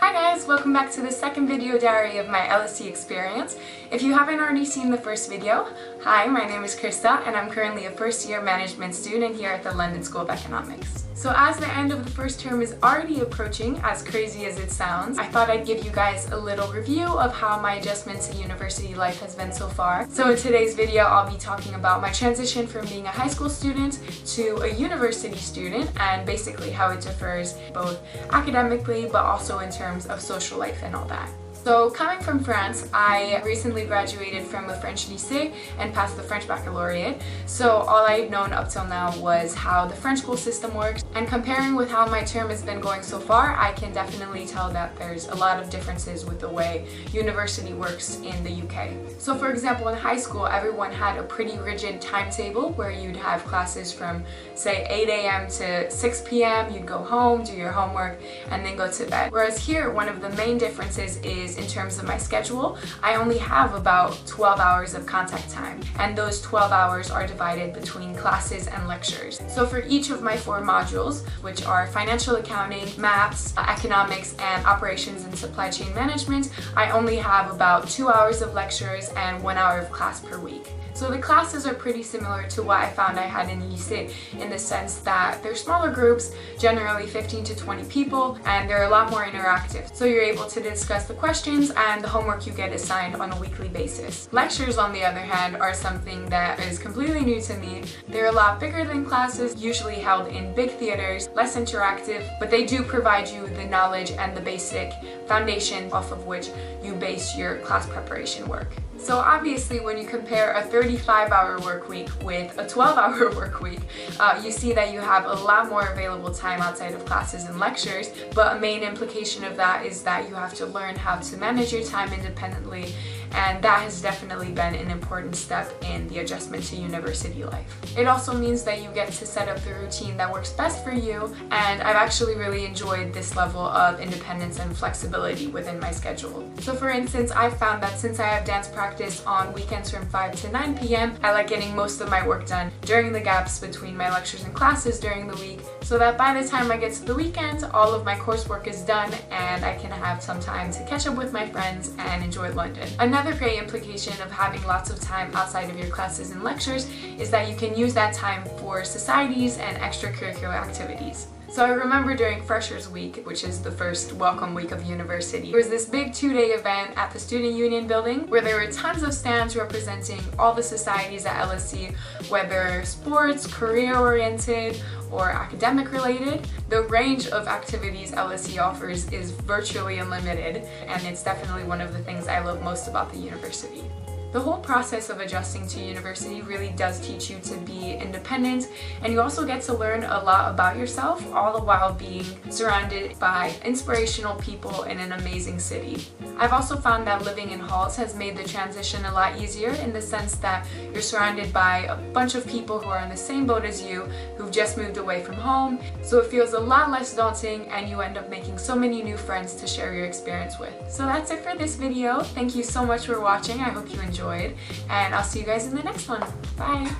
Hi guys, welcome back to the second video diary of my LSE experience. If you haven't already seen the first video, hi, my name is Krista and I'm currently a first year management student here at the London School of Economics. So as the end of the first term is already approaching, as crazy as it sounds, I thought I'd give you guys a little review of how my adjustment to university life has been so far. So in today's video, I'll be talking about my transition from being a high school student to a university student and basically how it differs both academically but also in terms of social life and all that. So coming from France, I recently graduated from a French lycée and passed the French baccalaureate. So all I've known up till now was how the French school system works. And comparing with how my term has been going so far, I can definitely tell that there's a lot of differences with the way university works in the UK. So for example, in high school, everyone had a pretty rigid timetable where you'd have classes from say 8 a.m. to 6 p.m. You'd go home, do your homework, and then go to bed. Whereas here, one of the main differences is in terms of my schedule, I only have about 12 hours of contact time and those 12 hours are divided between classes and lectures. So for each of my four modules, which are financial accounting, maths, economics, and operations and supply chain management, I only have about two hours of lectures and one hour of class per week. So the classes are pretty similar to what I found I had in lycée in the sense that they're smaller groups, generally 15 to 20 people, and they're a lot more interactive. So you're able to discuss the questions and the homework you get assigned on a weekly basis. Lectures, on the other hand, are something that is completely new to me. They're a lot bigger than classes, usually held in big theaters, less interactive, but they do provide you the knowledge and the basic foundation off of which you base your class preparation work. So obviously when you compare a 35 hour work week with a 12 hour work week, uh, you see that you have a lot more available time outside of classes and lectures, but a main implication of that is that you have to learn how to manage your time independently and that has definitely been an important step in the adjustment to university life. It also means that you get to set up the routine that works best for you and I've actually really enjoyed this level of independence and flexibility within my schedule. So for instance, I've found that since I have dance practice on weekends from 5 to 9 p.m., I like getting most of my work done during the gaps between my lectures and classes during the week so that by the time I get to the weekend, all of my coursework is done and I can have some time to catch up with my friends and enjoy London. Another Another great implication of having lots of time outside of your classes and lectures is that you can use that time for societies and extracurricular activities. So I remember during Freshers Week, which is the first welcome week of university, there was this big two-day event at the Student Union building where there were tons of stands representing all the societies at LSE, whether sports, career-oriented, or academic related. The range of activities LSE offers is virtually unlimited and it's definitely one of the things I love most about the university. The whole process of adjusting to university really does teach you to be independent and you also get to learn a lot about yourself all the while being surrounded by inspirational people in an amazing city. I've also found that living in halls has made the transition a lot easier in the sense that you're surrounded by a bunch of people who are in the same boat as you who've just moved away from home so it feels a lot less daunting and you end up making so many new friends to share your experience with. So that's it for this video. Thank you so much for watching. I hope you enjoyed enjoyed, and I'll see you guys in the next one. Bye!